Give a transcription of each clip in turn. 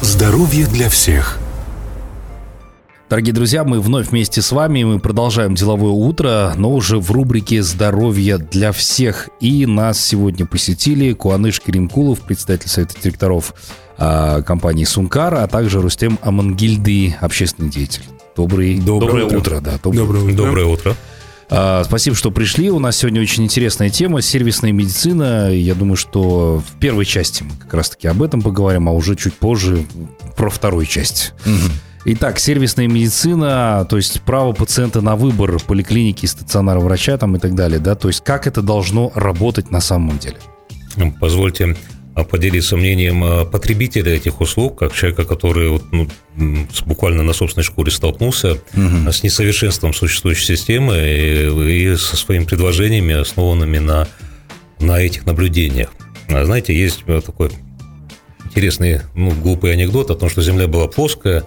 Здоровье для всех. Дорогие друзья, мы вновь вместе с вами. Мы продолжаем деловое утро, но уже в рубрике «Здоровье для всех». И нас сегодня посетили Куаныш Керимкулов, председатель Совета директоров э, компании «Сункар», а также Рустем Амангильды, общественный деятель. Добрый, доброе, доброе утро. утро. Да, доброе, доброе утро. Доброе утро. А, спасибо, что пришли. У нас сегодня очень интересная тема – сервисная медицина. Я думаю, что в первой части мы как раз-таки об этом поговорим, а уже чуть позже про вторую часть. Итак, сервисная медицина, то есть право пациента на выбор поликлиники, стационара врача там и так далее, да, то есть как это должно работать на самом деле? Позвольте а, поделиться мнением а, потребителя этих услуг, как человека, который вот, ну, буквально на собственной шкуре столкнулся угу. с несовершенством существующей системы и, и со своими предложениями, основанными на, на этих наблюдениях. Знаете, есть такой интересный, ну, глупый анекдот о том, что Земля была плоская,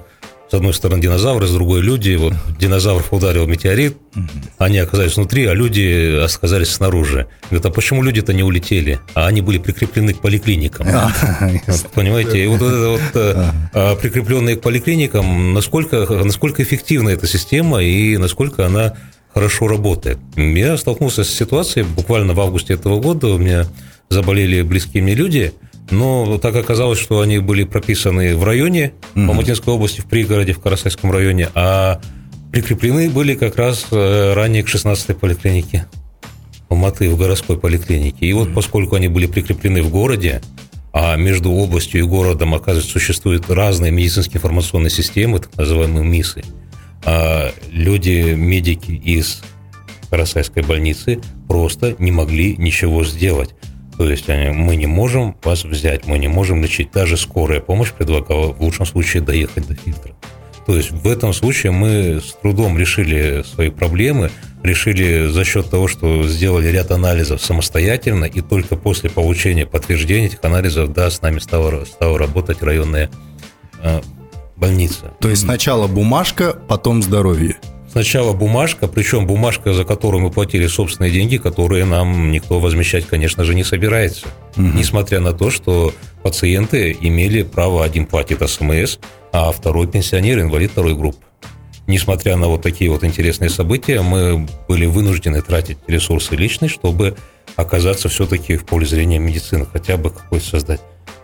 с одной стороны динозавры, с другой люди. Вот динозавров ударил метеорит, они оказались внутри, а люди оказались снаружи. Говорят, а почему люди-то не улетели? А они были прикреплены к поликлиникам. Понимаете? И вот это вот э, а, прикрепленные к поликлиникам, насколько, насколько эффективна эта система и насколько она хорошо работает. Я столкнулся с ситуацией буквально в августе этого года. У меня заболели близкие мне люди – но так оказалось, что они были прописаны в районе, угу. в Алматинской области, в пригороде, в Карасайском районе, а прикреплены были как раз э, ранее к 16-й поликлинике Алматы, в городской поликлинике. И вот поскольку они были прикреплены в городе, а между областью и городом, оказывается, существуют разные медицинские информационные системы, так называемые МИСы, а люди, медики из Карасайской больницы просто не могли ничего сделать. То есть мы не можем вас взять, мы не можем лечить. Даже скорая помощь предлагала в лучшем случае доехать до фильтра. То есть в этом случае мы с трудом решили свои проблемы, решили за счет того, что сделали ряд анализов самостоятельно, и только после получения подтверждения этих анализов, да, с нами стала, стала работать районная э, больница. То есть сначала бумажка, потом здоровье. Сначала бумажка, причем бумажка, за которую мы платили собственные деньги, которые нам никто возмещать, конечно же, не собирается. Угу. Несмотря на то, что пациенты имели право, один платит СМС, а второй пенсионер, инвалид второй группы. Несмотря на вот такие вот интересные события, мы были вынуждены тратить ресурсы личные, чтобы оказаться все-таки в поле зрения медицины, хотя бы какой-то создать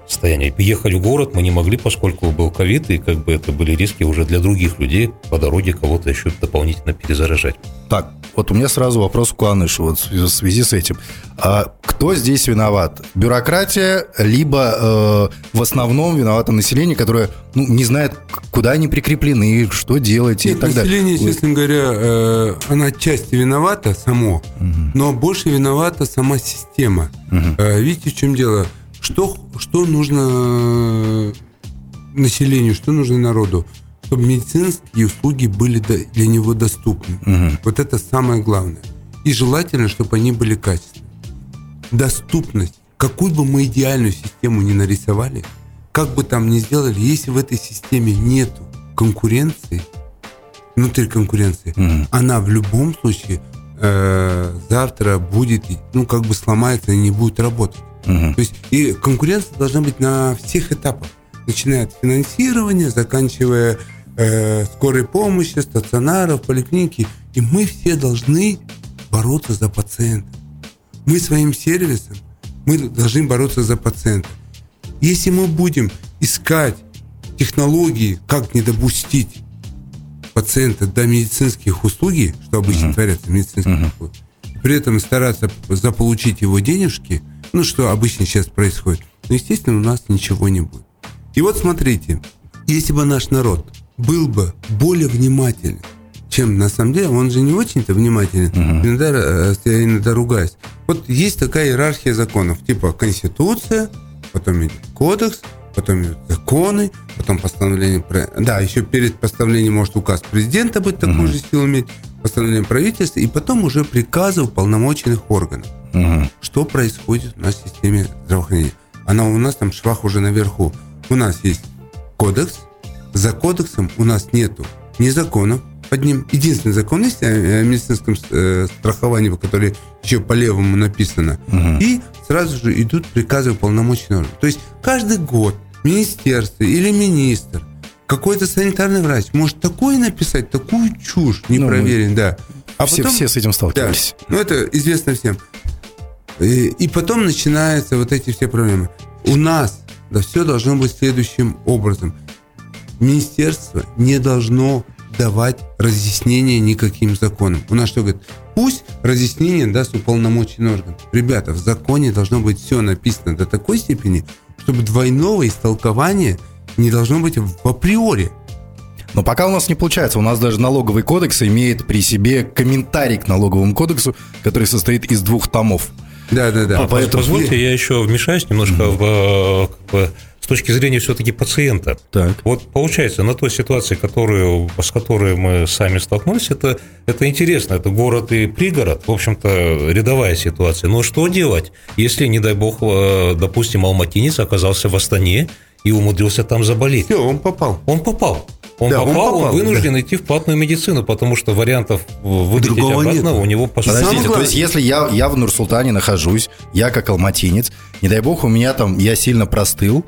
состояние. Ехать в город мы не могли, поскольку был ковид, и как бы это были риски уже для других людей по дороге кого-то еще дополнительно перезаражать. Так, вот у меня сразу вопрос к Куанышу вот в связи с этим. А кто здесь виноват? Бюрократия, либо э, в основном виновато население, которое ну, не знает, куда они прикреплены, что делать Нет, и так население, далее? Население, честно говоря, э, она отчасти виновата само, угу. но больше виновата сама система. Угу. Э, видите, в чем дело? Что, что нужно населению, что нужно народу? Чтобы медицинские услуги были для него доступны. Угу. Вот это самое главное. И желательно, чтобы они были качественными. Доступность. Какую бы мы идеальную систему ни нарисовали, как бы там ни сделали, если в этой системе нету конкуренции, внутри конкуренции, угу. она в любом случае э, завтра будет, ну, как бы сломается и не будет работать. Угу. То есть и конкуренция должна быть на всех этапах, начиная от финансирования, заканчивая э, скорой помощи, стационаров, поликлиники. И мы все должны бороться за пациента. Мы своим сервисом, мы должны бороться за пациента. Если мы будем искать технологии, как не допустить пациента до медицинских услуг, что обычно uh-huh. творятся медицинских uh-huh. услуг, при этом стараться заполучить его денежки – ну, что обычно сейчас происходит. Но, естественно, у нас ничего не будет. И вот смотрите, если бы наш народ был бы более внимателен, чем на самом деле, он же не очень-то внимателен, uh-huh. иногда, э, я иногда ругаюсь. Вот есть такая иерархия законов, типа Конституция, потом идет кодекс, потом идут законы, потом постановление... Да, еще перед постановлением может указ президента быть такой uh-huh. же силу иметь, постановление правительства, и потом уже приказы уполномоченных органов. Угу. Что происходит у нас в системе здравоохранения? Она у нас там швах уже наверху. У нас есть кодекс. За кодексом у нас нету ни законов под ним. Единственный закон есть о, медицинском э, страховании, который еще по левому написано. Угу. И сразу же идут приказы уполномоченного То есть каждый год министерство или министр, какой-то санитарный врач может такое написать, такую чушь непроверенную, ну, да. А все, потом, все с этим сталкивались. Да, ну, это известно всем. И, потом начинаются вот эти все проблемы. У нас да все должно быть следующим образом. Министерство не должно давать разъяснения никаким законам. У нас что говорит? Пусть разъяснение даст уполномоченный орган. Ребята, в законе должно быть все написано до такой степени, чтобы двойного истолкования не должно быть в априори. Но пока у нас не получается. У нас даже налоговый кодекс имеет при себе комментарий к налоговому кодексу, который состоит из двух томов. Да, да, да. А, поэтому... Позвольте, я еще вмешаюсь немножко mm-hmm. в, как бы, с точки зрения все-таки пациента. Так. Вот получается, на той ситуации, которую, с которой мы сами столкнулись, это, это интересно. Это город и пригород, в общем-то, рядовая ситуация. Но что делать, если, не дай бог, э, допустим, алматинец оказался в Астане и умудрился там заболеть? Все, он попал. Он попал. Он, да, попал, он попал, он вынужден да. идти в платную медицину, потому что вариантов вылететь Другого обратно нет. у него по Подождите, то есть если я, я в Нур-Султане нахожусь, я как алматинец, не дай бог у меня там, я сильно простыл,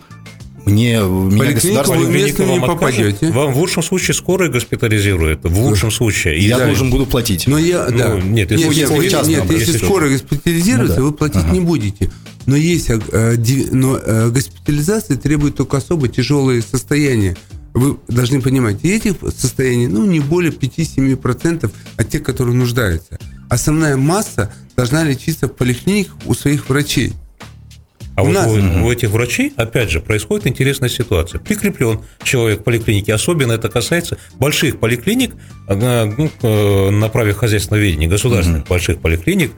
мне меня государство поликлинику вам не попадете. Вам в лучшем случае скорая госпитализирует. В лучшем случае. И я да. должен буду платить. Но я, ну, да. Нет, если, нет, если, нет, нет, если скорая госпитализируется, ну, да. вы платить ага. не будете. Но есть, э, но э, госпитализация требует только особо тяжелые состояния вы должны понимать, и этих состояний, ну, не более 5-7% от тех, которые нуждаются. Основная масса должна лечиться в поликлиниках у своих врачей. А у вот нас... у, у этих врачей, опять же, происходит интересная ситуация. Прикреплен человек в поликлинике. Особенно это касается больших поликлиник э, ну, э, на праве хозяйственного ведения, государственных угу. больших поликлиник,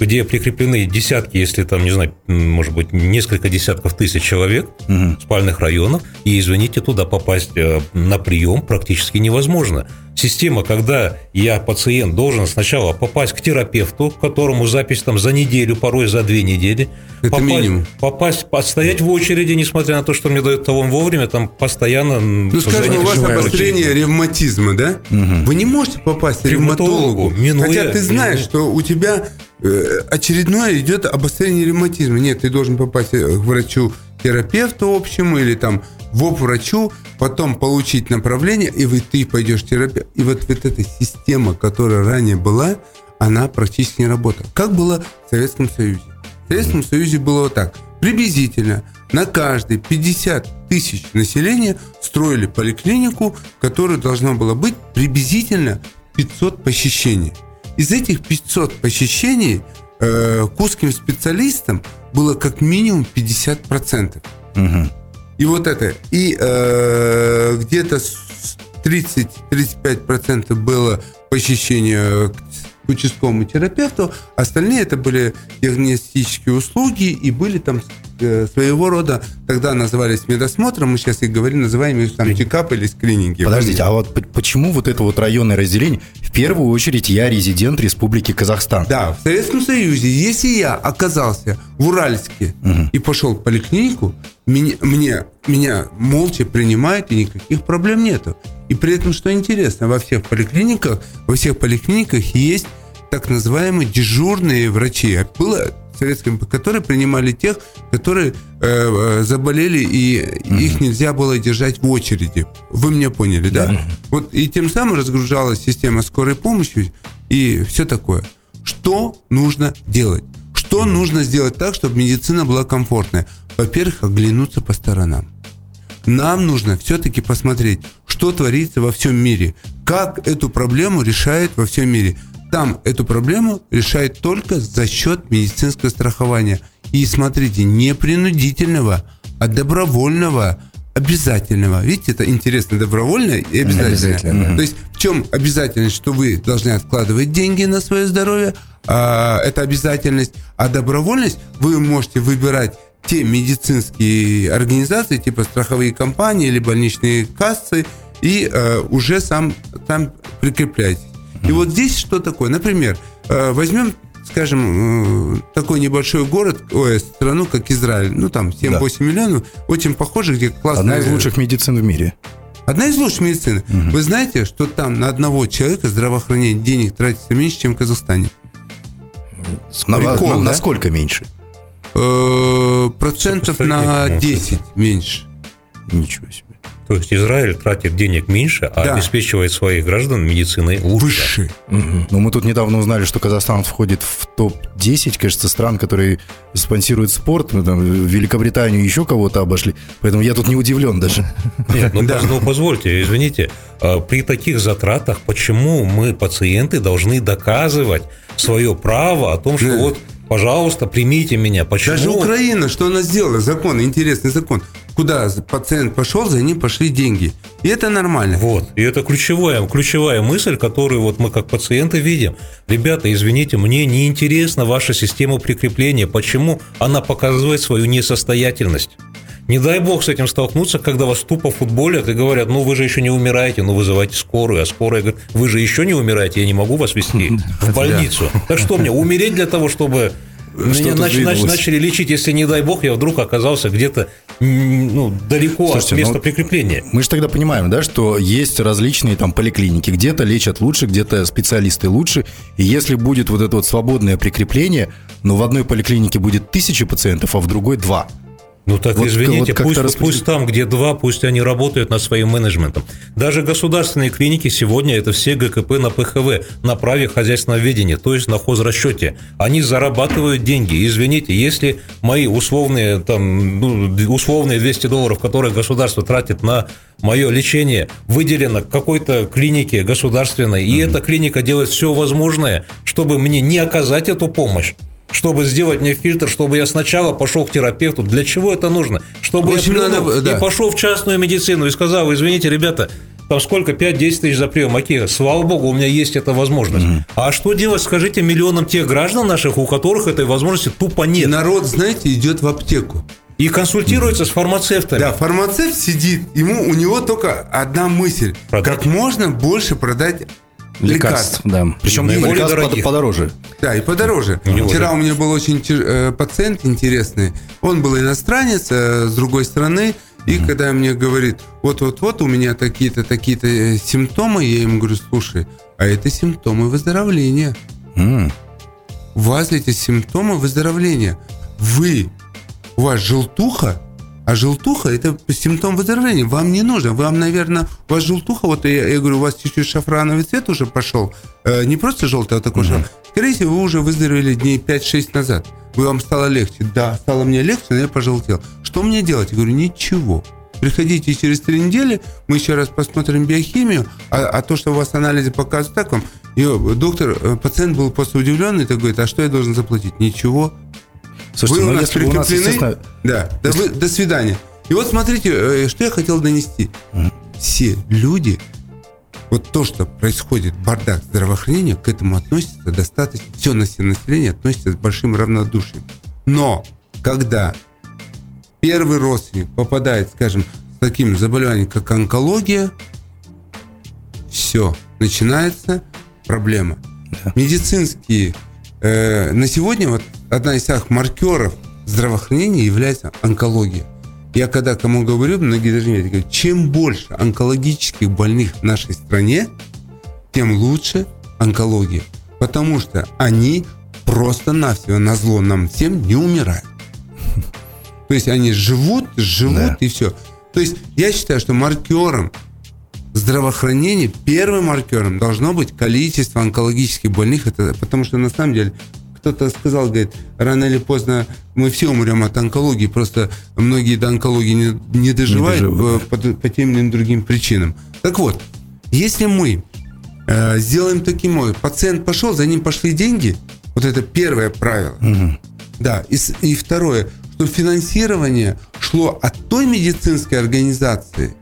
где прикреплены десятки, если там, не знаю, может быть, несколько десятков тысяч человек угу. спальных районов, и, извините, туда попасть э, на прием практически невозможно. Система, когда я, пациент, должен сначала попасть к терапевту, которому запись там за неделю, порой за две недели, Это попасть, минимум. попасть, постоять в очереди, несмотря на то, что мне дают талон вовремя, там постоянно... Ну, скажем, у вас обострение ревматизма, да? Угу. Вы не можете попасть к ревматологу, минуя, хотя ты знаешь, минуя. что у тебя Э, очередное идет обострение ревматизма. Нет, ты должен попасть э, к врачу-терапевту общему или там в врачу, потом получить направление, и вы, ты пойдешь в терапию. И вот, вот эта система, которая ранее была, она практически не работала. Как было в Советском Союзе? В Советском Союзе было вот так. Приблизительно на каждые 50 тысяч населения строили поликлинику, которая должна была быть приблизительно 500 посещений. Из этих 500 посещений э, к узким специалистам было как минимум 50%. Угу. И вот это. И э, где-то 30-35% было посещение к участковому терапевту, остальные это были диагностические услуги и были там Э, своего рода, тогда назывались медосмотром, мы сейчас их говорим, называем их там чекап или скрининги. Подождите, а вот почему вот это вот районное разделение? В первую очередь я резидент Республики Казахстан. Да, в Советском Союзе, если я оказался в Уральске угу. и пошел в поликлинику, меня, мне, меня молча принимают и никаких проблем нету. И при этом, что интересно, во всех поликлиниках, во всех поликлиниках есть так называемые дежурные врачи. Было советским, которые принимали тех, которые э, э заболели, и mm-hmm. их нельзя было держать в очереди. Вы меня поняли, да? Mm-hmm. Вот и тем самым разгружалась система скорой помощи и все такое. Что нужно делать? Что mm-hmm. нужно сделать так, чтобы медицина была комфортная? Во-первых, оглянуться по сторонам. Нам нужно все-таки посмотреть, что творится во всем мире, как эту проблему решают во всем мире там эту проблему решает только за счет медицинского страхования. И смотрите, не принудительного, а добровольного, обязательного. Видите, это интересно, добровольное и обязательное. обязательно. То есть в чем обязательность, что вы должны откладывать деньги на свое здоровье, а, это обязательность, а добровольность вы можете выбирать те медицинские организации, типа страховые компании или больничные кассы, и э, уже сам там прикрепляйтесь. И вот здесь что такое? Например, э, возьмем скажем, э, такой небольшой город, ой, страну, как Израиль, ну там 7-8 да. миллионов, очень похоже, где классная... Одна из лучших медицин в мире. Одна из лучших медицин. Угу. Вы знаете, что там на одного человека здравоохранение денег тратится меньше, чем в Казахстане? На, Прикол, на, да? Насколько меньше? Э, процентов на 10 меньше. Ничего себе. То есть Израиль тратит денег меньше, а Да. обеспечивает своих граждан медициной лучше. Выше. Ну, мы тут недавно узнали, что Казахстан входит в топ-10, кажется, стран, которые спонсируют спорт. Мы там Великобританию еще кого-то обошли. Поэтому я тут не удивлен даже. Нет, ну, ну, позвольте, извините, а при таких затратах почему мы, пациенты, должны доказывать свое право о том, что Да. вот, пожалуйста, примите меня. Почему? Даже Украина, что она сделала? Закон, интересный закон. Куда пациент пошел, за ним пошли деньги. И это нормально. Вот, и это ключевая, ключевая мысль, которую вот мы как пациенты видим. Ребята, извините, мне не интересна ваша система прикрепления. Почему она показывает свою несостоятельность? Не дай бог с этим столкнуться, когда вас тупо футболят и говорят, ну вы же еще не умираете, ну вызывайте скорую. А скорая говорит, вы же еще не умираете, я не могу вас везти в больницу. Так что мне, умереть для того, чтобы меня Что-то нач- нач- начали лечить, если не дай бог я вдруг оказался где-то ну, далеко Слушайте, от места ну, прикрепления. Мы же тогда понимаем, да, что есть различные там поликлиники. Где-то лечат лучше, где-то специалисты лучше. И если будет вот это вот свободное прикрепление, но в одной поликлинике будет тысяча пациентов, а в другой два. Ну так Вот извините, вот пусть, распределить. пусть там, где два, пусть они работают над своим менеджментом. Даже государственные клиники сегодня это все ГКП на ПХВ, на праве хозяйственного ведения, то есть на хозрасчете. Они зарабатывают деньги. Извините, если мои условные, там, ну, условные 200 долларов, которые государство тратит на мое лечение, выделено какой-то клинике государственной, и эта клиника делает все возможное, чтобы мне не оказать эту помощь, чтобы сделать мне фильтр, чтобы я сначала пошел к терапевту. Для чего это нужно? Чтобы я плюнул надо, да. и пошел в частную медицину и сказал, извините, ребята, там сколько, 5-10 тысяч за прием, окей, слава богу, у меня есть эта возможность. А что делать, скажите, миллионам тех граждан наших, у которых этой возможности тупо И нет? народ, знаете, идет в аптеку. И консультируется с фармацевтами. Да, фармацевт сидит, ему у него только одна мысль: Продать. как можно больше продать лекарств. Лекарств, да. Причем лекарств под- дорогих. подороже. Да, и подороже. У него Вчера же- у меня был очень э, пациент интересный. Он был иностранец э, с другой страны. И когда мне говорит, вот-вот-вот, у меня такие-то, такие-то э, симптомы, я ему говорю, слушай, а это симптомы выздоровления. М. У вас эти симптомы выздоровления. Вы, у вас желтуха, а желтуха это симптом выздоровления. Вам не нужно. Вам, наверное, у вас желтуха, вот я, я говорю, у вас чуть-чуть шафрановый цвет уже пошел. Э, не просто желтый, а такой шаф. Скорее всего, вы уже выздоровели дней 5-6 назад. Вы вам стало легче. Да, стало мне легче, но я пожелтел. Что мне делать? Я говорю, ничего. Приходите через три недели, мы еще раз посмотрим биохимию, а, а то, что у вас анализы показывают так вам. И э, доктор, э, пациент был просто удивленный, так говорит, а что я должен заплатить? Ничего. Слушайте, Вы у ну нас у нас, прикреплены? естественно, Да, до, вы- до свидания. И вот смотрите, э, что я хотел донести. Все люди, вот то, что происходит, бардак здравоохранения, к этому относится достаточно, все население относится с большим равнодушием. Но когда первый родственник попадает, скажем, с таким заболеванием, как онкология, все, начинается проблема. Медицинские э, на сегодня вот одна из самых маркеров здравоохранения является онкология. Я когда кому говорю, многие даже не говорят, чем больше онкологических больных в нашей стране, тем лучше онкология. Потому что они просто-навсего на зло нам всем не умирают. То есть они живут, живут Да. и все. То есть я считаю, что маркером здравоохранения, первым маркером должно быть количество онкологических больных. Это, потому что на самом деле кто-то сказал, говорит, рано или поздно мы все умрем от онкологии, просто многие до онкологии не, не доживают доживают, э, по, по тем или другим причинам. Так вот, если мы э, сделаем таким образом, пациент пошел, за ним пошли деньги, вот это первое правило. Да, и, и второе, что финансирование шло от той медицинской организации,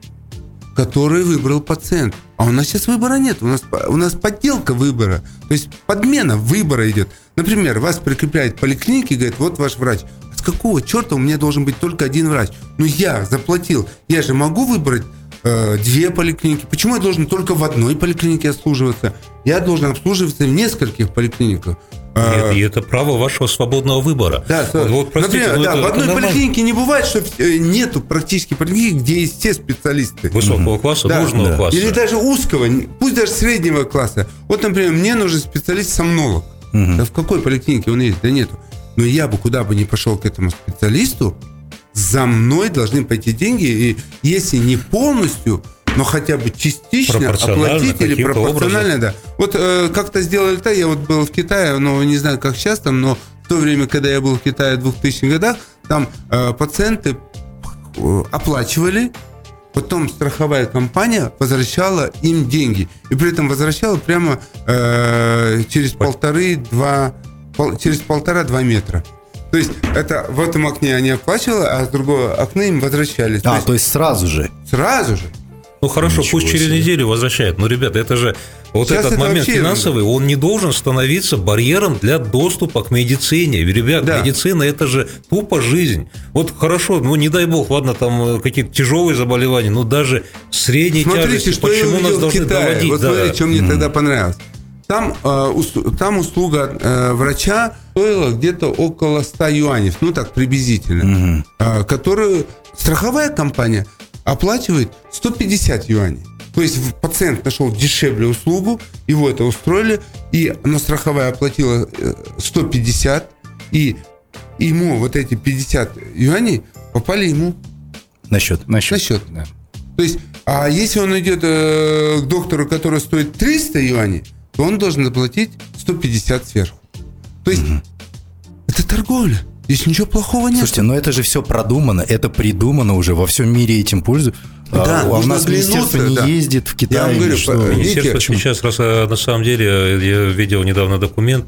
который выбрал пациент. А у нас сейчас выбора нет. У нас, у нас подделка выбора. То есть подмена выбора идет. Например, вас прикрепляет поликлиники и говорит, вот ваш врач. А с какого черта у меня должен быть только один врач? Ну я заплатил. Я же могу выбрать э, две поликлиники. Почему я должен только в одной поликлинике обслуживаться? Я должен обслуживаться в нескольких поликлиниках. Нет, и это право вашего свободного выбора. да, вот, вот, простите, например, да, это- в одной нормально. поликлинике не бывает, что э, нету практически поликлиники, где есть все специалисты. Высокого класса, Да, нужного да. класса. Или даже узкого, пусть даже среднего класса. Вот, например, мне нужен специалист-сомнолог. Да в какой поликлинике он есть? Да нету. Но я бы куда бы ни пошел к этому специалисту, за мной должны пойти деньги, и если не полностью, но хотя бы частично оплатить или пропорционально, образом. да. Вот э, как-то сделали так, я вот был в Китае, но не знаю, как сейчас там, но в то время, когда я был в Китае в 2000-х годах, там э, пациенты э, оплачивали, потом страховая компания возвращала им деньги. И при этом возвращала прямо э, через полторы-два, пол, через полтора-два метра. То есть это в этом окне они оплачивали, а с другого окна им возвращались. А, то есть, то есть сразу же? Сразу же. Ну хорошо, Ничего пусть через неделю возвращают. Но, ребята, это же вот Сейчас этот это момент финансовый, он не должен становиться барьером для доступа к медицине. Ребят, да. медицина это же тупо жизнь. Вот хорошо, ну не дай бог, ладно, там э, какие-то тяжелые заболевания, но даже средней Смотрите, тяжести, что почему нас должны Китае. доводить? Вот да. смотрите, что мне mm. тогда понравилось. Там, э, там услуга э, врача стоила где-то около 100 юаней, ну так приблизительно, mm-hmm. э, которую страховая компания оплачивает 150 юаней. То есть пациент нашел дешевле услугу, его это устроили, и но страховая оплатила 150, э, и ему вот эти 50 юаней попали ему на счет. На счет. На счет. Да. То есть, а если он идет э, к доктору, который стоит 300 юаней, то он должен заплатить 150 сверху. То есть, угу. это торговля. Здесь ничего плохого нет. Слушайте, но это же все продумано, это придумано уже, во всем мире этим пользуются. Да, а у нас министерство не да. ездит в Китай. Я вам говорю, что? Министерство сейчас, раз, а, на самом деле, я видел недавно документ,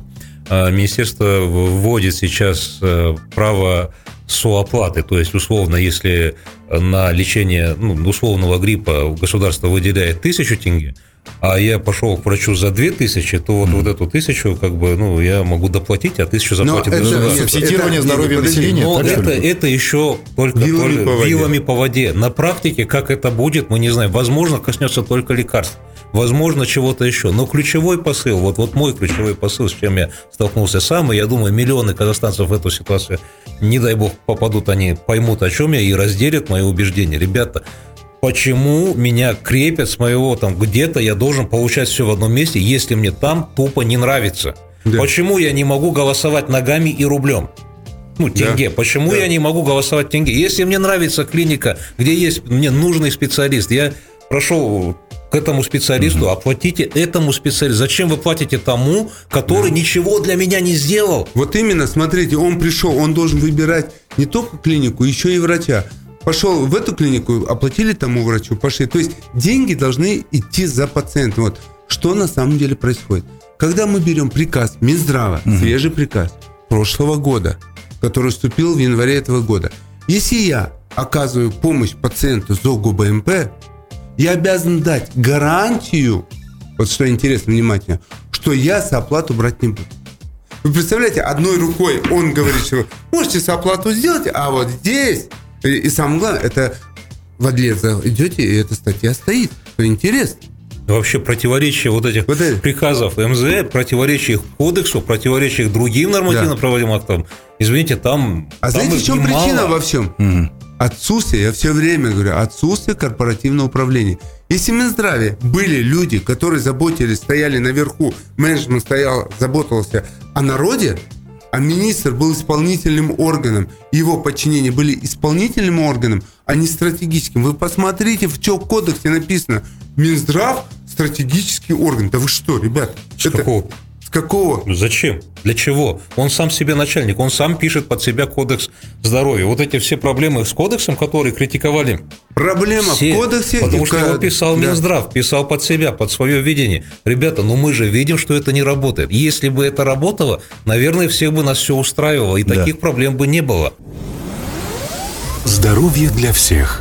а, Министерство вводит сейчас э, право сооплаты, то есть, условно, если на лечение ну, условного гриппа государство выделяет тысячу тенге, а я пошел к врачу за 2000, то вот, mm. вот эту тысячу, как бы, ну, я могу доплатить, а тысячу заплатит это, государство. Субсидирование здоровья населения. Но это, это еще только вилами, только, по воде. вилами по воде. На практике, как это будет, мы не знаем. Возможно, коснется только лекарств. Возможно, чего-то еще. Но ключевой посыл, вот, вот мой ключевой посыл, с чем я столкнулся сам, и я думаю, миллионы казахстанцев в эту ситуацию, не дай бог, попадут, они поймут, о чем я, и разделят мои убеждения. Ребята, почему меня крепят с моего там где-то, я должен получать все в одном месте, если мне там тупо не нравится. Да. Почему я не могу голосовать ногами и рублем? Ну, тенге. Да. Почему да. я не могу голосовать тенге? Если мне нравится клиника, где есть мне нужный специалист, я прошел к этому специалисту, угу. оплатите этому специалисту. Зачем вы платите тому, который да. ничего для меня не сделал? Вот именно, смотрите, он пришел, он должен выбирать не только клинику, еще и врача пошел в эту клинику, оплатили тому врачу, пошли. То есть деньги должны идти за пациентом. Вот что на самом деле происходит. Когда мы берем приказ Минздрава, угу. свежий приказ прошлого года, который вступил в январе этого года, если я оказываю помощь пациенту с ОГУ-БМП, я обязан дать гарантию, вот что интересно, внимательно, что я с оплату брать не буду. Вы представляете, одной рукой он говорит, что можете с оплату сделать, а вот здесь и, и самое главное, это в Адлет идете, и эта статья стоит. Это интересно. Вообще противоречие вот этих вот приказов МЗ, противоречие их кодексу, противоречие их другим нормативно-правовым актам. Извините, там... А там знаете, в чем причина во всем? Угу. Отсутствие, я все время говорю, отсутствие корпоративного управления. Если в Минздраве были люди, которые заботились, стояли наверху, менеджмент стоял, заботился о народе, а министр был исполнительным органом, его подчинения были исполнительным органом, а не стратегическим. Вы посмотрите, в чем кодексе написано Минздрав стратегический орган. Да вы что, ребят? С это... какого? С какого? Зачем? Для чего? Он сам себе начальник, он сам пишет под себя кодекс здоровья. Вот эти все проблемы с кодексом, которые критиковали. Проблема все, в кодексе. Потому что его писал да. Минздрав, писал под себя, под свое видение. Ребята, ну мы же видим, что это не работает. Если бы это работало, наверное, всех бы нас все устраивало, и да. таких проблем бы не было. Здоровье для всех.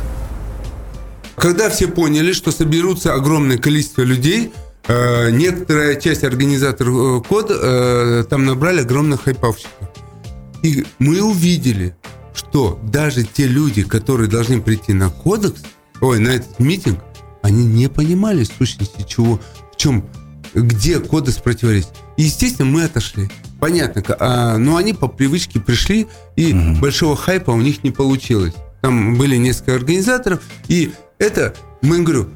Когда все поняли, что соберутся огромное количество людей – некоторая часть организаторов э, кода э, там набрали огромных хайповщиков. И мы увидели, что даже те люди, которые должны прийти на кодекс, ой, на этот митинг, они не понимали сущности чего, в чем, где кодекс противоречит. И, естественно, мы отошли. Понятно, а, но они по привычке пришли, и угу. большого хайпа у них не получилось. Там были несколько организаторов, и это, мы говорю,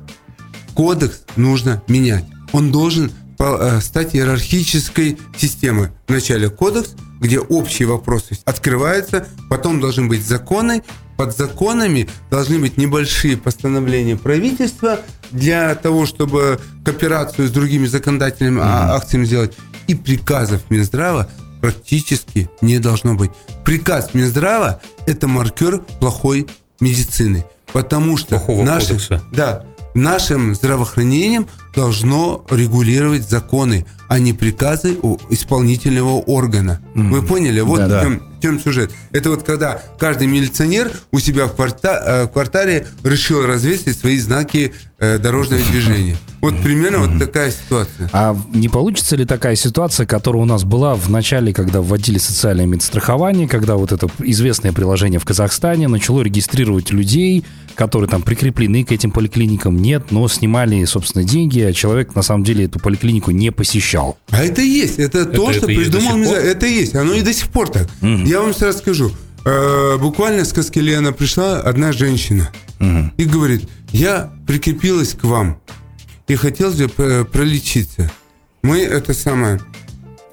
кодекс нужно менять он должен э, стать иерархической системой. Вначале кодекс, где общие вопросы открываются, потом должны быть законы, под законами должны быть небольшие постановления правительства для того, чтобы кооперацию с другими законодательными mm-hmm. акциями сделать. И приказов Минздрава практически не должно быть. Приказ Минздрава – это маркер плохой медицины. Потому что Плохого наши, кодекса. да, нашим здравоохранением должно регулировать законы, а не приказы у исполнительного органа. Mm-hmm. Вы поняли? Вот Да, в, да. чем, в чем сюжет. Это вот когда каждый милиционер у себя в, кварта- э, в квартале решил развесить свои знаки э, дорожного движения. Вот примерно вот такая ситуация. А не получится ли такая ситуация, которая у нас была в начале, когда вводили социальное медстрахование, когда вот это известное приложение в Казахстане начало регистрировать людей, которые там прикреплены к этим поликлиникам, нет, но снимали, собственно, деньги, а человек на самом деле эту поликлинику не посещал. А это есть. Это, то, это что есть придумал? Миза- Это есть. Оно и до сих пор так. Я вам сразу скажу. Э, буквально с Каскелена пришла одна женщина и говорит, я прикрепилась к вам и бы э, пролечиться. Мы это самое...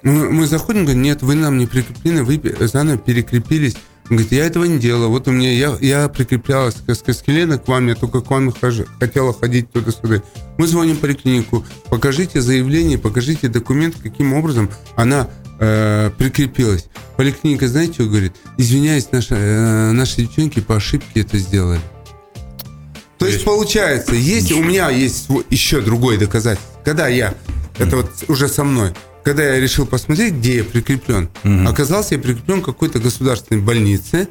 Мы, мы заходим, говорим, нет, вы нам не прикреплены, вы заново перекрепились. Он говорит, я этого не делала. Вот у меня, я, я прикреплялась к с Каскелена к вам, я только к вам хожу- хотела ходить туда-сюда. Мы звоним в поликлинику, покажите заявление, покажите документ, каким образом она э, прикрепилась. Поликлиника, знаете, говорит? Извиняюсь, наши, э, наши девчонки по ошибке это сделали. То есть, получается, есть у меня есть еще другое доказательство. Когда я, это вот уже со мной, когда я решил посмотреть, где я прикреплен, оказался я прикреплен к какой-то государственной больнице.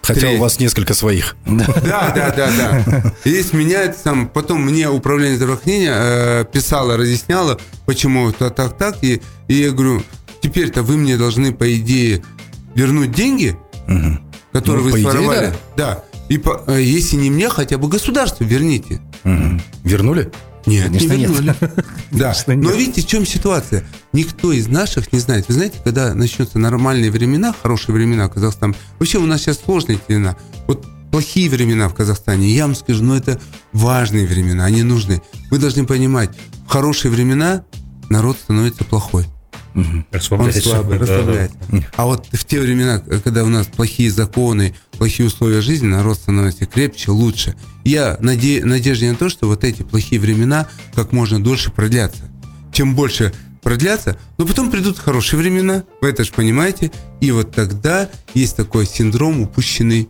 Хотя Треть. у вас несколько своих. Да, да, да, да. И здесь меняется там, потом мне управление здравоохранения э, писало, разъясняло, почему то так, так. И, и я говорю, теперь-то вы мне должны, по идее, вернуть деньги, которые Ну, вы идее, своровали. Да. И по- э, если не мне, хотя бы государству верните. Мгм. Вернули? Нет, Конечно, не нет. вернули. Да. Конечно, Но нет. видите, в чем ситуация? Никто из наших не знает. Вы знаете, когда начнутся нормальные времена, хорошие времена в Казахстане, вообще у нас сейчас сложные времена. Вот плохие времена в Казахстане, я вам скажу, но это важные времена, они нужны. Вы должны понимать, в хорошие времена народ становится плохой. Он Расслабляйся. слабый, Да, да. расслабляется. А вот в те времена, когда у нас плохие законы, плохие условия жизни, народ становится крепче, лучше. Я наде- надежде на то, что вот эти плохие времена как можно дольше продлятся. Чем больше продлятся, но потом придут хорошие времена, вы это же понимаете, и вот тогда есть такой синдром упущенной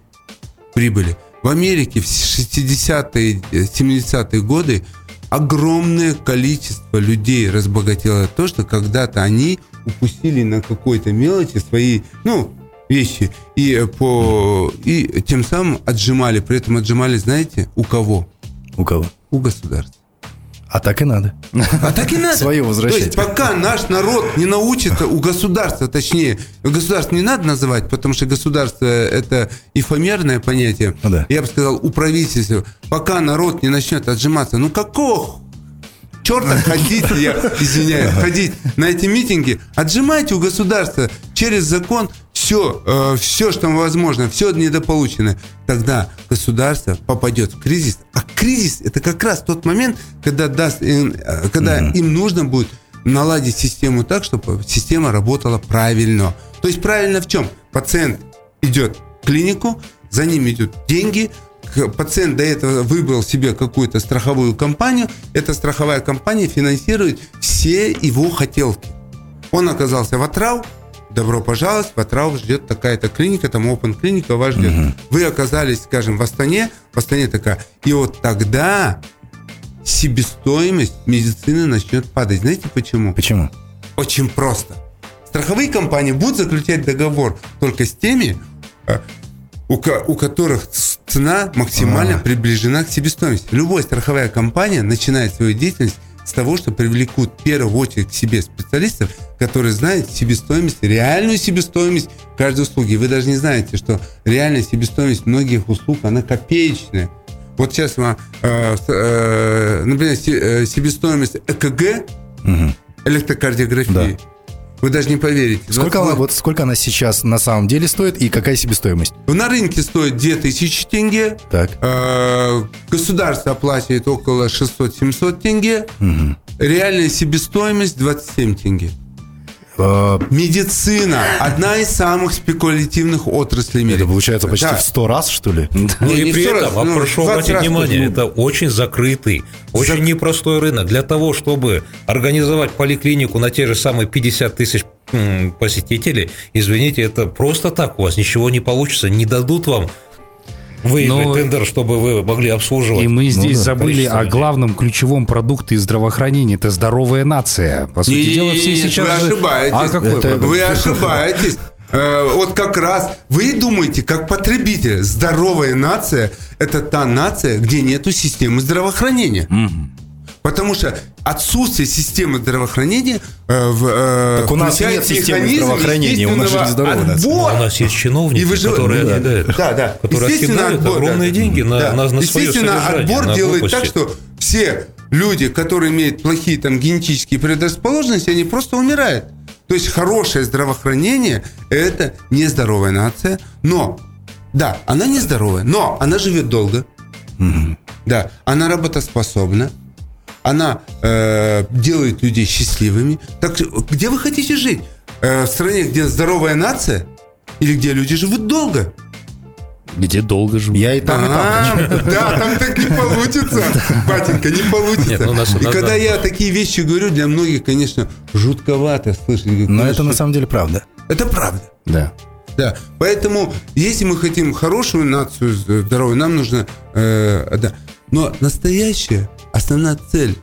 прибыли. В Америке в 60-е, э, 70-е годы огромное количество людей разбогатело то, что когда-то они упустили на какой-то мелочи свои, ну, вещи и по и тем самым отжимали, при этом отжимали, знаете, у кого? У кого? У государства. А так и надо. А так и надо. Своё возвращать. То есть пока наш народ не научится у государства, точнее, государство не надо называть, потому что государство это эфемерное понятие. Ну да. Я бы сказал, у правительства, пока народ не начнет отжиматься, ну какого черта ходить, я извиняюсь, ходить на эти митинги, отжимайте у государства через закон все, все, что возможно, все недополученное. Тогда государство попадет в кризис. А кризис это как раз тот момент, когда, даст, им, э, когда им нужно будет наладить систему так, чтобы система работала правильно. То есть правильно в чем? Пациент идет в клинику, за ним идут деньги, пациент до этого выбрал себе какую-то страховую компанию, эта страховая компания финансирует все его хотелки. Он оказался в Атрау, добро пожаловать, в Атрау ждет такая-то клиника, там Open клиника вас ждет. Вы оказались, скажем, в Астане, в Астане такая, и вот тогда себестоимость медицины начнет падать. Знаете почему? Почему? Очень просто. Страховые компании будут заключать договор только с теми, э, у, ко- у которых цена максимально приближена к себестоимости. Любая страховая компания начинает свою деятельность с того, что привлекут в первую очередь к себе специалистов, которые знают себестоимость, реальную себестоимость каждой услуги. Вы даже не знаете, что реальная себестоимость многих услуг, она копеечная. Вот сейчас, э, э, например, э, себестоимость ЭКГ, электрокардиографии. Вы даже не поверите. Сколько 20 она, вот сколько она сейчас на самом деле стоит и какая себестоимость? На рынке стоит 2000 тенге. Так. Э, Государство оплачивает около 600-700 тенге. Реальная себестоимость 27 тенге. Э, Медицина одна из самых спекулятивных отраслей мира. Это получается почти Да. в сто раз, что ли? Ну Не, и не при этом, раз, а ну, прошу 20 обратить внимание, это очень закрытый, очень непростой рынок. Для того, чтобы организовать поликлинику на те же самые 50 тысяч посетителей, извините, это просто так у вас ничего не получится, не дадут вам выиграть Но- тендер, чтобы вы могли обслуживать. И мы здесь Ну да, забыли о главном ключевом продукте здравоохранения. Это здоровая нация. По сути Не-не-не, дела, все сейчас... вы же- ошибаетесь. А какой Это- продукт? Вы ошибаетесь. Э, Вот как раз вы думаете, как потребитель, здоровая нация – это та нация, где нету системы здравоохранения. Потому что отсутствие системы здравоохранения э, в, э, Так у нас нет системы механизм здравоохранения, у нас же нация. отбора. У нас есть чиновники, выжив- которые да. отъедают, Да, да. которые отъедают отбор, огромные да. деньги на, Да. на, на свое Естественно, отбор на делает глупости. так, что все люди, которые имеют плохие там генетические предрасположенности, они просто умирают. То есть хорошее здравоохранение – это нездоровая нация, но, да, она нездоровая, но она живет долго, да, она работоспособна, она э, делает людей счастливыми. Так где вы хотите жить? Э, в стране, где здоровая нация или где люди живут долго? Где долго живут. Я и там, и там. А, Да, там так не получится, батенька, не получится. Нет, ну, нас- И когда да. я такие вещи говорю, для многих, конечно, жутковато слышать. Но это что- на самом деле правда. Это правда. Да. Да, поэтому, если мы хотим хорошую нацию здоровую, нам нужно, э, да. Но настоящая, основная цель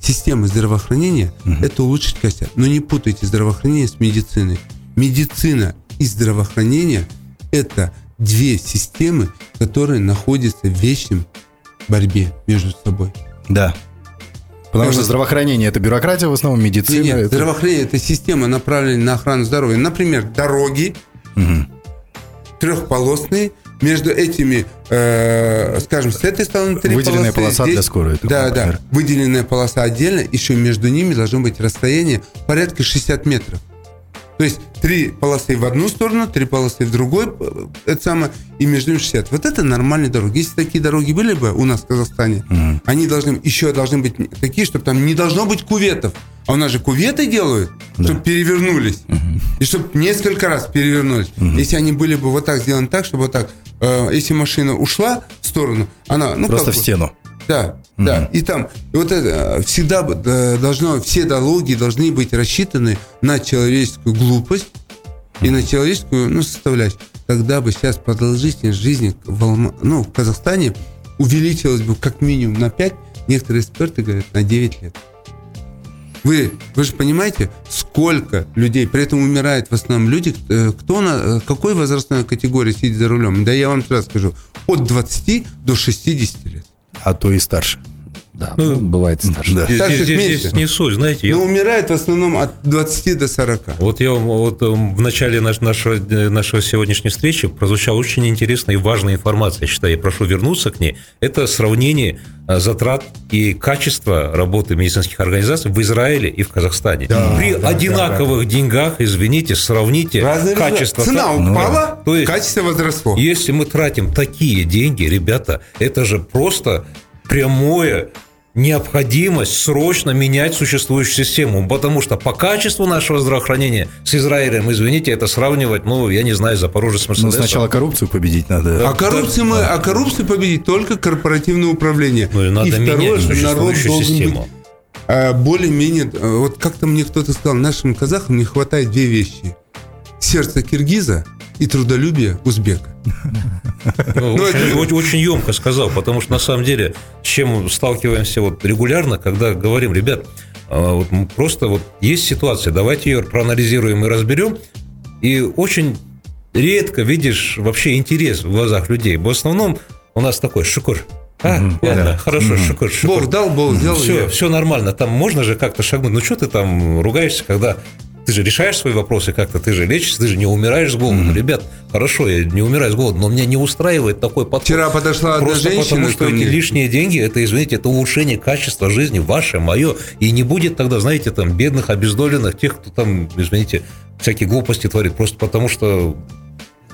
системы здравоохранения – это улучшить качество. Но не путайте здравоохранение с медициной. Медицина и здравоохранение – это две системы, которые находятся в вечном борьбе между собой. Да. Потому что здравоохранение – это бюрократия в основном, медицина. Нет, это- здравоохранение – это система, направленная на охрану здоровья. Например, дороги трехполосные. Между этими, э, скажем, с этой стороны три Выделенная полосы, полоса для скорой, Да, да. например. Выделенная полоса отдельно. Еще между ними должно быть расстояние порядка 60 метров. То есть три полосы в одну сторону, три полосы в другой, э, это самое, и между ними 60. Вот это нормальные дороги. Если такие дороги были бы у нас в Казахстане, они должны еще должны быть такие, чтобы там не должно быть куветов. А у нас же куветы делают, чтобы перевернулись. И чтобы несколько раз перевернулись. Если они были бы вот так сделаны так, чтобы вот так, э, если машина ушла в сторону, она... Ну, Просто как в стену. да, да. И там и вот это э, всегда э, должно, все дороги должны быть рассчитаны на человеческую глупость и на человеческую ну, составляющую. Тогда бы сейчас продолжительность жизни в, Алма- ну, в Казахстане увеличилась бы как минимум на 5, некоторые эксперты говорят, на 9 лет. Вы, вы же понимаете, сколько людей, при этом умирают в основном люди, э, кто на э, какой возрастной категории сидит за рулем? Да я вам сразу скажу, от 20 до 60 лет. А то и старше. Да, ну, бывает старше. Да. Здесь, Так здесь- меньше. здесь не суть, знаете, я- Но умирает в основном от 20 до 40. Вот я вам- вот эм, в начале наш- нашего, э, нашего сегодняшней встречи прозвучала очень интересная и важная информация. Я считаю, я прошу вернуться к ней. Это сравнение э, затрат и качества работы медицинских организаций в Израиле и в Казахстане. При одинаковых деньгах, извините, сравните Разные качество. Цена Ну упала, да. То есть, качество возросло. если мы тратим такие деньги, ребята, это же просто прямое необходимость срочно менять существующую систему, потому что по качеству нашего здравоохранения с Израилем, извините, это сравнивать, ну, я не знаю, Запорожье с Мерседесом. сначала коррупцию победить надо. А коррупцию, мы, а коррупцию победить только корпоративное управление. Ну, и надо менять что народ существующую должен систему. быть а, более-менее... а, Вот как-то мне кто-то сказал, нашим казахам не хватает две вещи. Сердце киргиза и трудолюбие узбека. Ну, Ну, очень, это- очень- очень емко сказал, потому что на самом деле, с чем сталкиваемся вот регулярно, когда говорим, ребят, а, вот просто вот есть ситуация, давайте ее проанализируем и разберем, и очень редко видишь вообще интерес в глазах людей. В основном у нас такой шукур. А, ладно, хорошо, шукур, шукур. Бог дал, Бог сделал. Все, я- все нормально. Там можно же как-то шагнуть. Ну, что ты там ругаешься, когда ты же решаешь свои вопросы как-то, ты же лечишься, ты же не умираешь с голоду. Ребят, хорошо, я не умираю с голоду, но меня не устраивает такой подход. Вчера подошла одна Просто женщина потому, что эти лишние деньги, это, извините, это улучшение качества жизни ваше, мое. И не будет тогда, знаете, там, бедных, обездоленных, тех, кто там, извините, всякие глупости творит. Просто потому что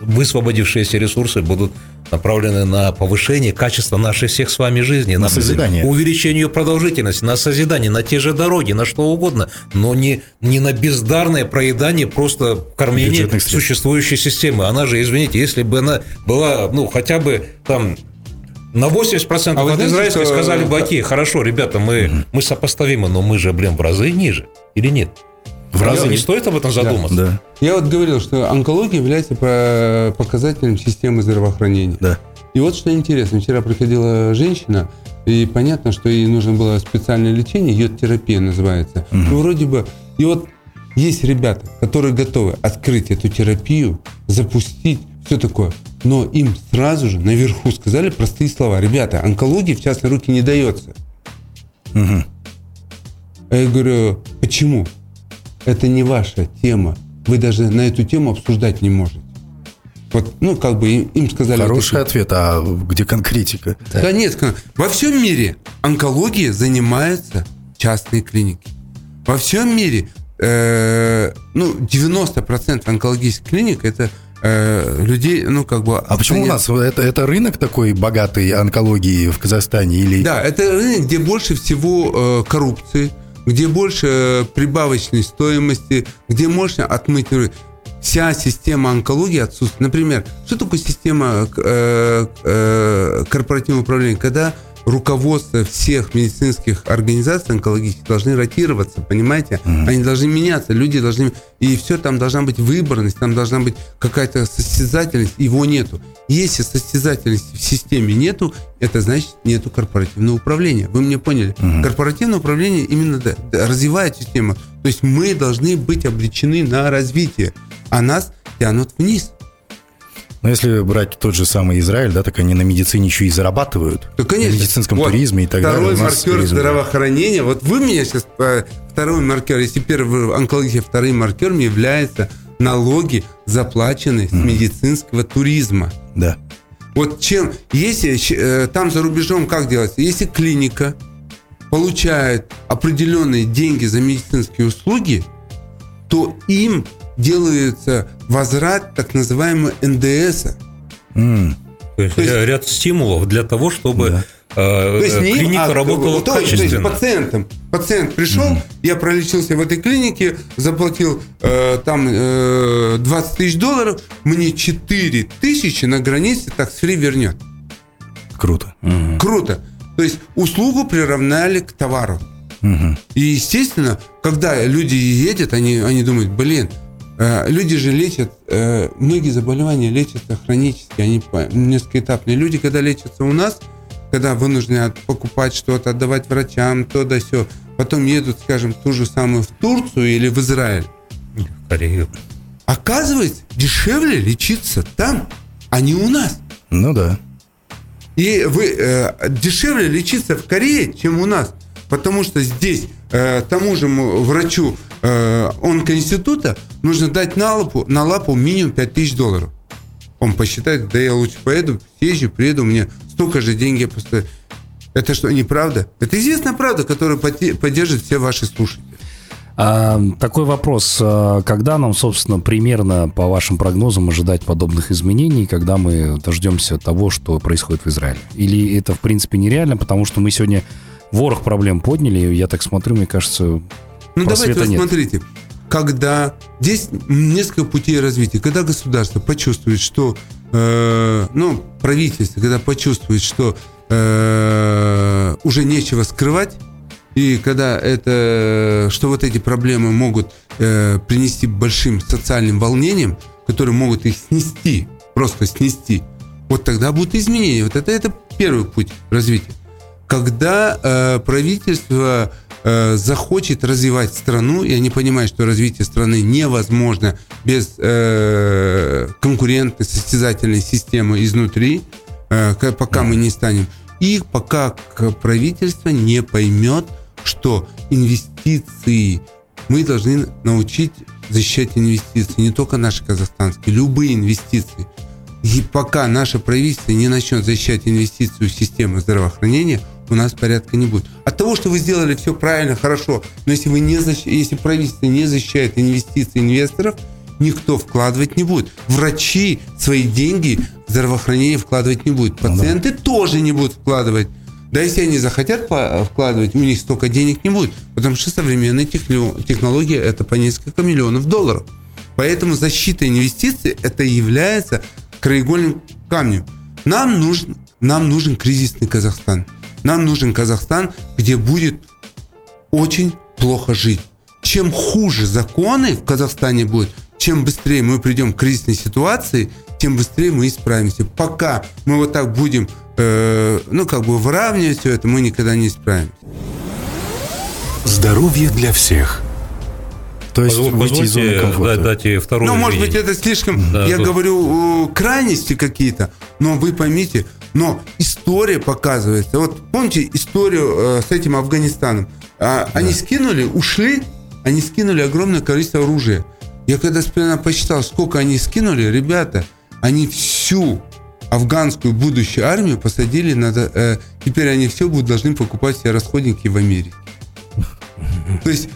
высвободившиеся ресурсы будут направлены на повышение качества нашей всех с вами жизни, На созидание. увеличение продолжительности, на созидание, на те же дороги, на что угодно, но не, не на бездарное проедание просто кормления существующей системы. Она же, извините, если бы она была, ну, хотя бы там на 80% А от знаете, израильской что- сказали бы, окей, хорошо, ребята, мы, мы сопоставимы, но мы же, блин, в разы ниже. Или нет? В разы. Не стоит об этом задуматься? Да, Я вот говорил, что онкология является по- показателем системы здравоохранения. да. И вот что интересно, вчера приходила женщина, и понятно, что ей нужно было специальное лечение, йод-терапия называется. И вроде бы, и вот есть ребята, которые готовы открыть эту терапию, запустить, все такое. Но им сразу же наверху сказали простые слова. Ребята, онкология в частные руки не дается. Мгм. А я говорю, почему? Это не ваша тема. Вы даже на эту тему обсуждать не можете. Вот, ну, как бы им, им сказали... вот Хороший такие- ответ, а где конкретика? Да нет, кон- во всем мире онкологией занимаются частные клиники. Во всем мире э, ну, 90% онкологических клиник это э, людей, ну, как бы... А почему у нас это, это рынок такой богатый онкологии в Казахстане или Да, это рынок, где больше всего э, коррупции, где больше э, прибавочной стоимости, где можно отмыть Вся система онкологии отсутствует. Например, что такое система э, э, корпоративного управления? Когда руководство всех медицинских организаций онкологических должны ротироваться, понимаете? Они должны меняться, люди должны... И все, там должна быть выборность, там должна быть какая-то состязательность, его нету. Если состязательности в системе нету, это значит нету корпоративного управления. Вы меня поняли? Корпоративное управление именно развивает систему. То есть мы должны быть обречены на развитие, а нас тянут вниз. Ну, если брать тот же самый Израиль, да, так они на медицине еще и зарабатывают. То, конечно. На медицинском Вот туризме и так второй далее. Нас маркер туризм, да. здравоохранения. Вот вы меня сейчас... э, Второй маркер, если первый онкология, вторым маркером является налоги, заплаченные с медицинского туризма. Да. Вот чем, если э, там за рубежом как делается, если клиника получает определенные деньги за медицинские услуги, то им делается возврат так называемого НДС. М, То есть, То есть- ряд стимулов для того, чтобы Да. э, То есть не им, клиника а работала то- то есть качественно. пациентам. Пациент пришел, я пролечился в этой клинике, заплатил э, там э, 20 тысяч долларов, мне 4 тысячи на границе таксфри вернет. Круто. Круто. То есть услугу приравняли к товару. Мгм. И, естественно, когда люди едят, они, они думают, блин, э, люди же лечат, э, многие заболевания лечатся хронически, они несколькоэтапные. Люди, когда лечатся у нас, когда вынуждены покупать что-то, отдавать врачам, то да все, потом едут, скажем, ту же самую в Турцию или в Израиль. В Корею. Оказывается, дешевле лечиться там, а не у нас. Ну да. И вы э, дешевле лечиться в Корее, чем у нас. Потому что здесь э, тому же врачу э, онкоинститута нужно дать на лапу, на лапу минимум 5000 долларов. Он посчитает, да я лучше поеду, съезжу, приеду, мне столько же деньги просто... Это что, неправда? Это известная правда, которую поддерживают все ваши слушатели. А, такой вопрос. А, Когда нам, собственно, примерно, по вашим прогнозам, ожидать подобных изменений, когда мы дождемся того, что происходит в Израиле? Или это, в принципе, нереально, потому что мы сегодня ворох проблем подняли, я так смотрю, мне кажется, Ну, давайте вот нет. смотрите. Когда здесь несколько путей развития. Когда государство почувствует, что э, ну, правительство, когда почувствует, что э, уже нечего скрывать, и когда это, что вот эти проблемы могут э, принести большим социальным волнением, которые могут их снести, просто снести, вот тогда будут изменения. Вот это, это первый путь развития. Когда э, правительство э, захочет развивать страну, и они понимают, что развитие страны невозможно без э, конкурентной, состязательной системы изнутри, э, пока мы не станем, и пока правительство не поймет, что инвестиции мы должны научить защищать инвестиции, не только наши казахстанские, любые инвестиции. И пока наше правительство не начнет защищать инвестиции в систему здравоохранения, у нас порядка не будет. От того, что вы сделали все правильно, хорошо, но если, вы не защ- если правительство не защищает инвестиции инвесторов, никто вкладывать не будет. Врачи свои деньги в здравоохранение вкладывать не будут. Пациенты тоже не будут вкладывать. Да если они захотят вкладывать, у них столько денег не будет, потому что современные технологии это по несколько миллионов долларов. Поэтому защита инвестиций это является краеугольным камнем. Нам нужен, нам нужен кризисный Казахстан. Нам нужен Казахстан, где будет очень плохо жить. Чем хуже законы в Казахстане будут, чем быстрее мы придем к кризисной ситуации, тем быстрее мы исправимся. Пока мы вот так будем, э, ну, как бы выравнивать все это, мы никогда не исправимся. Здоровье для всех. То есть Позволь, выйти из зоны комфорта. Дать, дать вторую ну, может быть, это слишком, да, я тут... говорю, крайности какие-то, но вы поймите, но история показывается. Вот помните историю э, с этим Афганистаном? А, да. Они скинули, ушли, они скинули огромное количество оружия. Я когда специально посчитал, сколько они скинули, ребята, они всю афганскую будущую армию посадили на... Э, теперь они все будут должны покупать все расходники в Америке. То есть,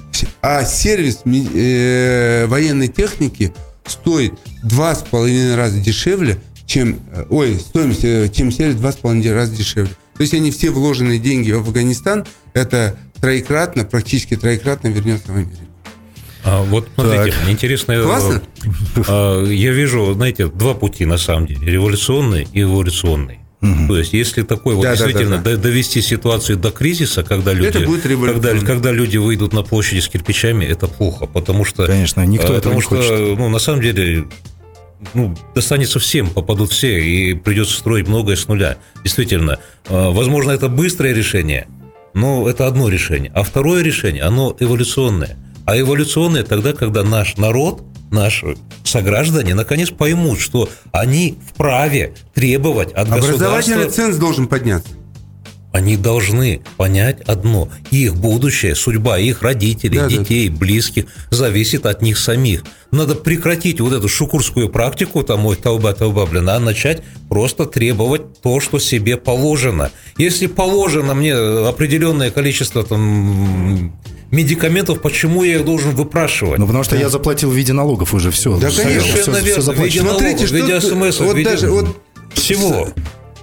а сервис э, военной техники стоит два с половиной раза дешевле, чем, э, ой, стоимость, э, чем сервис два с половиной раза дешевле. То есть они все вложенные деньги в Афганистан, это троекратно, практически троекратно вернется в Америку. А, вот смотрите, так. интересно. Классно? А, я вижу, знаете, два пути на самом деле: революционный и эволюционный. Угу. То есть, если такой вот да, действительно да, да, да. довести ситуацию до кризиса, когда люди, это будет когда, когда люди выйдут на площади с кирпичами, это плохо, потому что конечно никто потому этого не что, хочет. Ну, на самом деле, ну, достанется всем, попадут все, и придется строить многое с нуля. Действительно, а, возможно, это быстрое решение, но это одно решение. А второе решение, оно эволюционное. А эволюционное тогда, когда наш народ, наши сограждане, наконец поймут, что они вправе требовать от государства... Образовательный ценз должен подняться. Они должны понять одно. Их будущее, судьба их родителей, да, детей, да. близких зависит от них самих. Надо прекратить вот эту шукурскую практику, там, ой, тауба, тауба, блин, а начать просто требовать то, что себе положено. Если положено мне определенное количество там медикаментов, почему я их должен выпрашивать? Ну, потому что да. я заплатил в виде налогов уже все. Да, конечно, все, все, все в виде налогов, Смотрите, в виде смс, вот в виде даже, вот всего.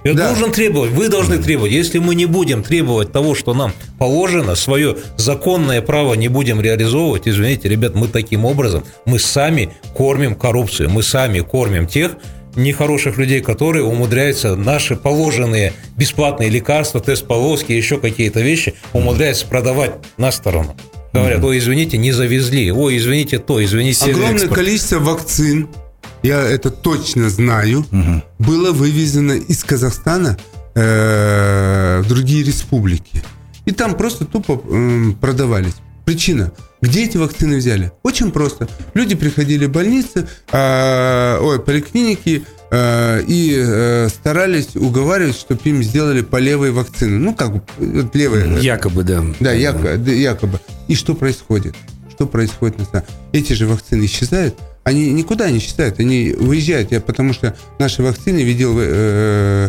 Я да. должен требовать, вы должны требовать. Если мы не будем требовать того, что нам положено, свое законное право не будем реализовывать, извините, ребят, мы таким образом, мы сами кормим коррупцию, мы сами кормим тех нехороших людей, которые умудряются наши положенные бесплатные лекарства, тест полоски, еще какие-то вещи, умудряются продавать на сторону. Говорят, ой, извините, не завезли, ой, извините то, извините. Огромное экспорт. количество вакцин я это точно знаю, угу. было вывезено из Казахстана э, в другие республики. И там просто тупо э, продавались. Причина. Где эти вакцины взяли? Очень просто. Люди приходили в больницы, э, ой, поликлиники э, и э, старались уговаривать, чтобы им сделали по левой вакцины. Ну, как бы, левые. Якобы, да. Да, якобы. якобы. И что происходит? Что происходит на самом Эти же вакцины исчезают, они никуда не исчезают, они выезжают, я, потому что наши вакцины видел э,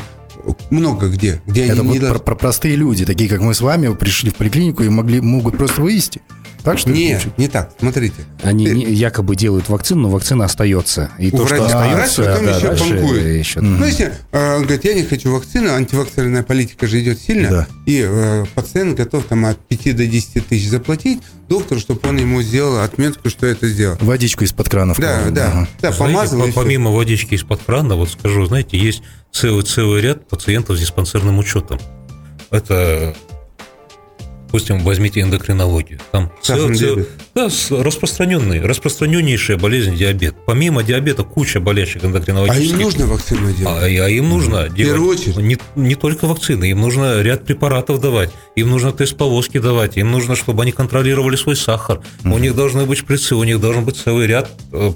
много где. где Это они вот не про, про простые люди, такие как мы с вами, пришли в поликлинику и могли, могут просто вывести. Так что Нет, не так. Смотрите. Они Ты... якобы делают вакцину, но вакцина остается. И У то, врача, что остается, врач потом да, еще панкует. Еще... Mm. Ну, если э, он говорит, я не хочу вакцину, антивакцинная политика же идет сильно, да. и э, пациент готов там от 5 до 10 тысяч заплатить доктору, чтобы он ему сделал отметку, что это сделал. Водичку из-под крана. Да, да, ага. да, помазал. Помимо водички из-под крана, вот скажу, знаете, есть целый, целый ряд пациентов с диспансерным учетом. Это допустим, возьмите эндокринологию. Там цел, цел, да, распространенный, распространеннейшая болезнь диабет. Помимо диабета куча болельщик эндокринологических. А им нужно вакцину делать? А, а им нужно В делать очередь. Не, не только вакцины, им нужно ряд препаратов давать, им нужно тест-полоски давать, им нужно, чтобы они контролировали свой сахар. Mm-hmm. У них должны быть шприцы, у них должен быть целый ряд э,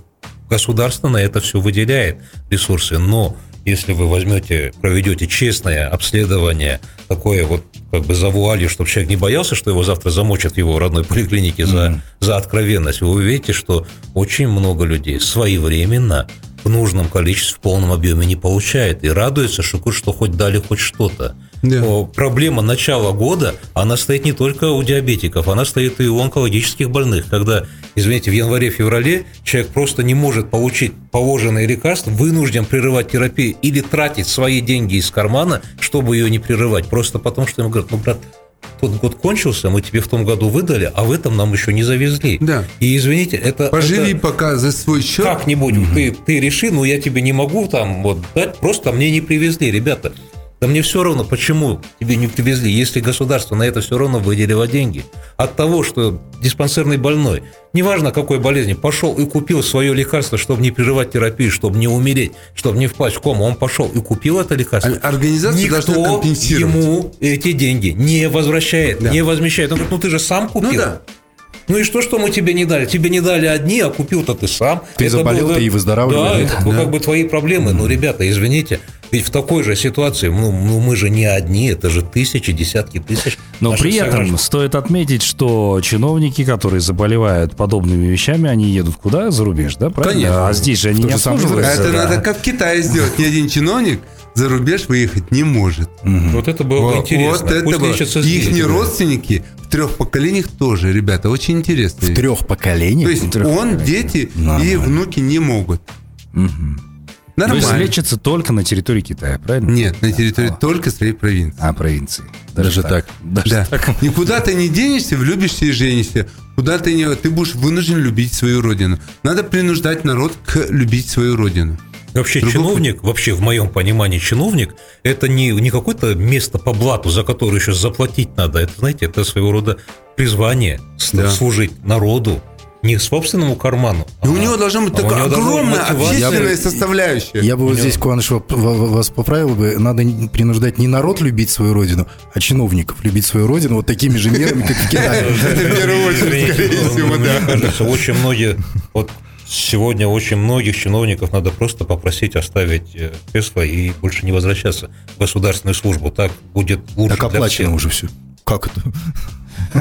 государство на это все выделяет ресурсы, но если вы возьмете, проведете честное обследование, такое вот как бы за вуалью, чтобы человек не боялся, что его завтра замочат в его родной поликлинике за, mm-hmm. за откровенность, вы увидите, что очень много людей своевременно в нужном количестве, в полном объеме не получает. И радуется, что, что хоть дали хоть что-то. Да. Но проблема начала года, она стоит не только у диабетиков, она стоит и у онкологических больных. Когда, извините, в январе-феврале человек просто не может получить положенные лекарства, вынужден прерывать терапию или тратить свои деньги из кармана, чтобы ее не прерывать. Просто потому, что ему говорят, ну, брат, тот год кончился, мы тебе в том году выдали, а в этом нам еще не завезли. Да. И извините, это... Поживи это пока за свой счет. как-нибудь ты, ты реши, но я тебе не могу там вот дать, просто мне не привезли, ребята. Да мне все равно, почему тебе не привезли, если государство на это все равно выделило деньги. От того, что диспансерный больной, неважно какой болезни, пошел и купил свое лекарство, чтобы не прерывать терапию, чтобы не умереть, чтобы не впасть в кому, он пошел и купил это лекарство. А- организация Никто ему эти деньги не возвращает, Да. не возмещает. Он говорит, ну ты же сам купил. Ну да. Ну и что, что мы тебе не дали? Тебе не дали одни, а купил-то ты сам. Ты заболел, было- ты и выздоравливай. Да, это Да. как бы твои проблемы. Ну, ребята, извините, ведь в такой же ситуации, ну, ну, мы же не одни, это же тысячи, десятки тысяч. Но при этом сограждан. стоит отметить, что чиновники, которые заболевают подобными вещами, они едут куда? За рубеж, да? Правильно? Конечно. А здесь же они не обслуживаются. Это да. надо как в Китае сделать. Ни один чиновник за рубеж выехать не может. Вот это было бы Вот, интересно. вот это было. И их родственники в трех поколениях тоже, ребята, очень интересно. В трех поколениях? То есть трех он, поколениях. дети и Нормально. внуки не могут. То есть Нормально. лечится только на территории Китая, правильно? Нет, на территории только своей провинции. А, провинции. Даже так. Даже Да. так. Никуда ты не денешься, влюбишься и женишься. Куда ты не... Ты будешь вынужден любить свою родину. Надо принуждать народ к любить свою родину. Вообще Другого- чиновник, вообще в моем понимании чиновник, это не, не какое-то место по блату, за которое еще заплатить надо. Это, знаете, это своего рода призвание Да. служить народу, не собственному карману. И у а- него должна быть а у такая него огромная общественная Я составляющая. Я бы вот здесь, Куаныш, ва- ва- вас поправил бы. Надо принуждать не народ любить свою родину, а чиновников любить свою родину вот такими же мерами, как в Китае. Это в первую очередь, скорее ну, всего, Мне да. кажется, очень многие, вот сегодня очень многих чиновников надо просто попросить оставить э, кресло и больше не возвращаться в государственную службу. Так будет лучше Так оплачено уже все. Как это?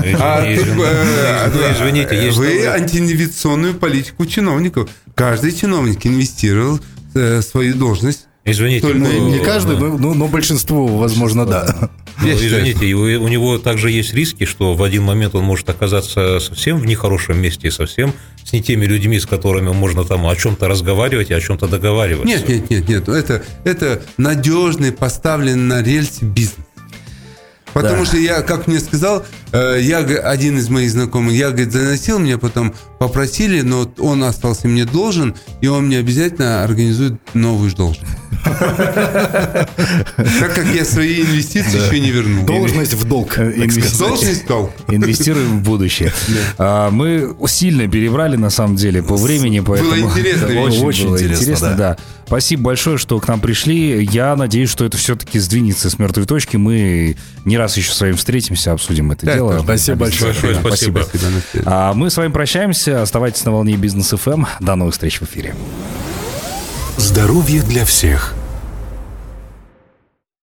Извини- А ты, извини- э, ну, извините, Вы антиинвестиционную политику чиновников. Каждый чиновник инвестировал э, свою должность. Извините, Только ну, Не каждый, но, но- но большинство, возможно, да. Ну, извините, у, у него также есть риски, что в один момент он может оказаться совсем в нехорошем месте, и совсем с не теми людьми, с которыми можно там о чем-то разговаривать и о чем-то договариваться. Нет, нет, нет, нет. Это, это надежный, поставленный на рельсы бизнес. Потому Да. что я, как мне сказал, э, я г- один из моих знакомых, я, говорит, заносил, меня потом попросили, но он остался мне должен, и он мне обязательно организует новую должность. Так как я свои инвестиции еще не вернул. Должность в долг. Должность долг. Инвестируем в будущее. А, Мы сильно перебрали, на самом деле, по времени. Поэтому интересно, очень было интересно, да. Спасибо большое, что к нам пришли. Я надеюсь, что это все-таки сдвинется с мертвой точки. Мы не раз еще с вами встретимся, обсудим это дело. Точно. Спасибо большое. Большое спасибо. Спасибо. А мы с вами прощаемся. Оставайтесь на волне бизнес ФМ. До новых встреч в эфире. Здоровье для всех.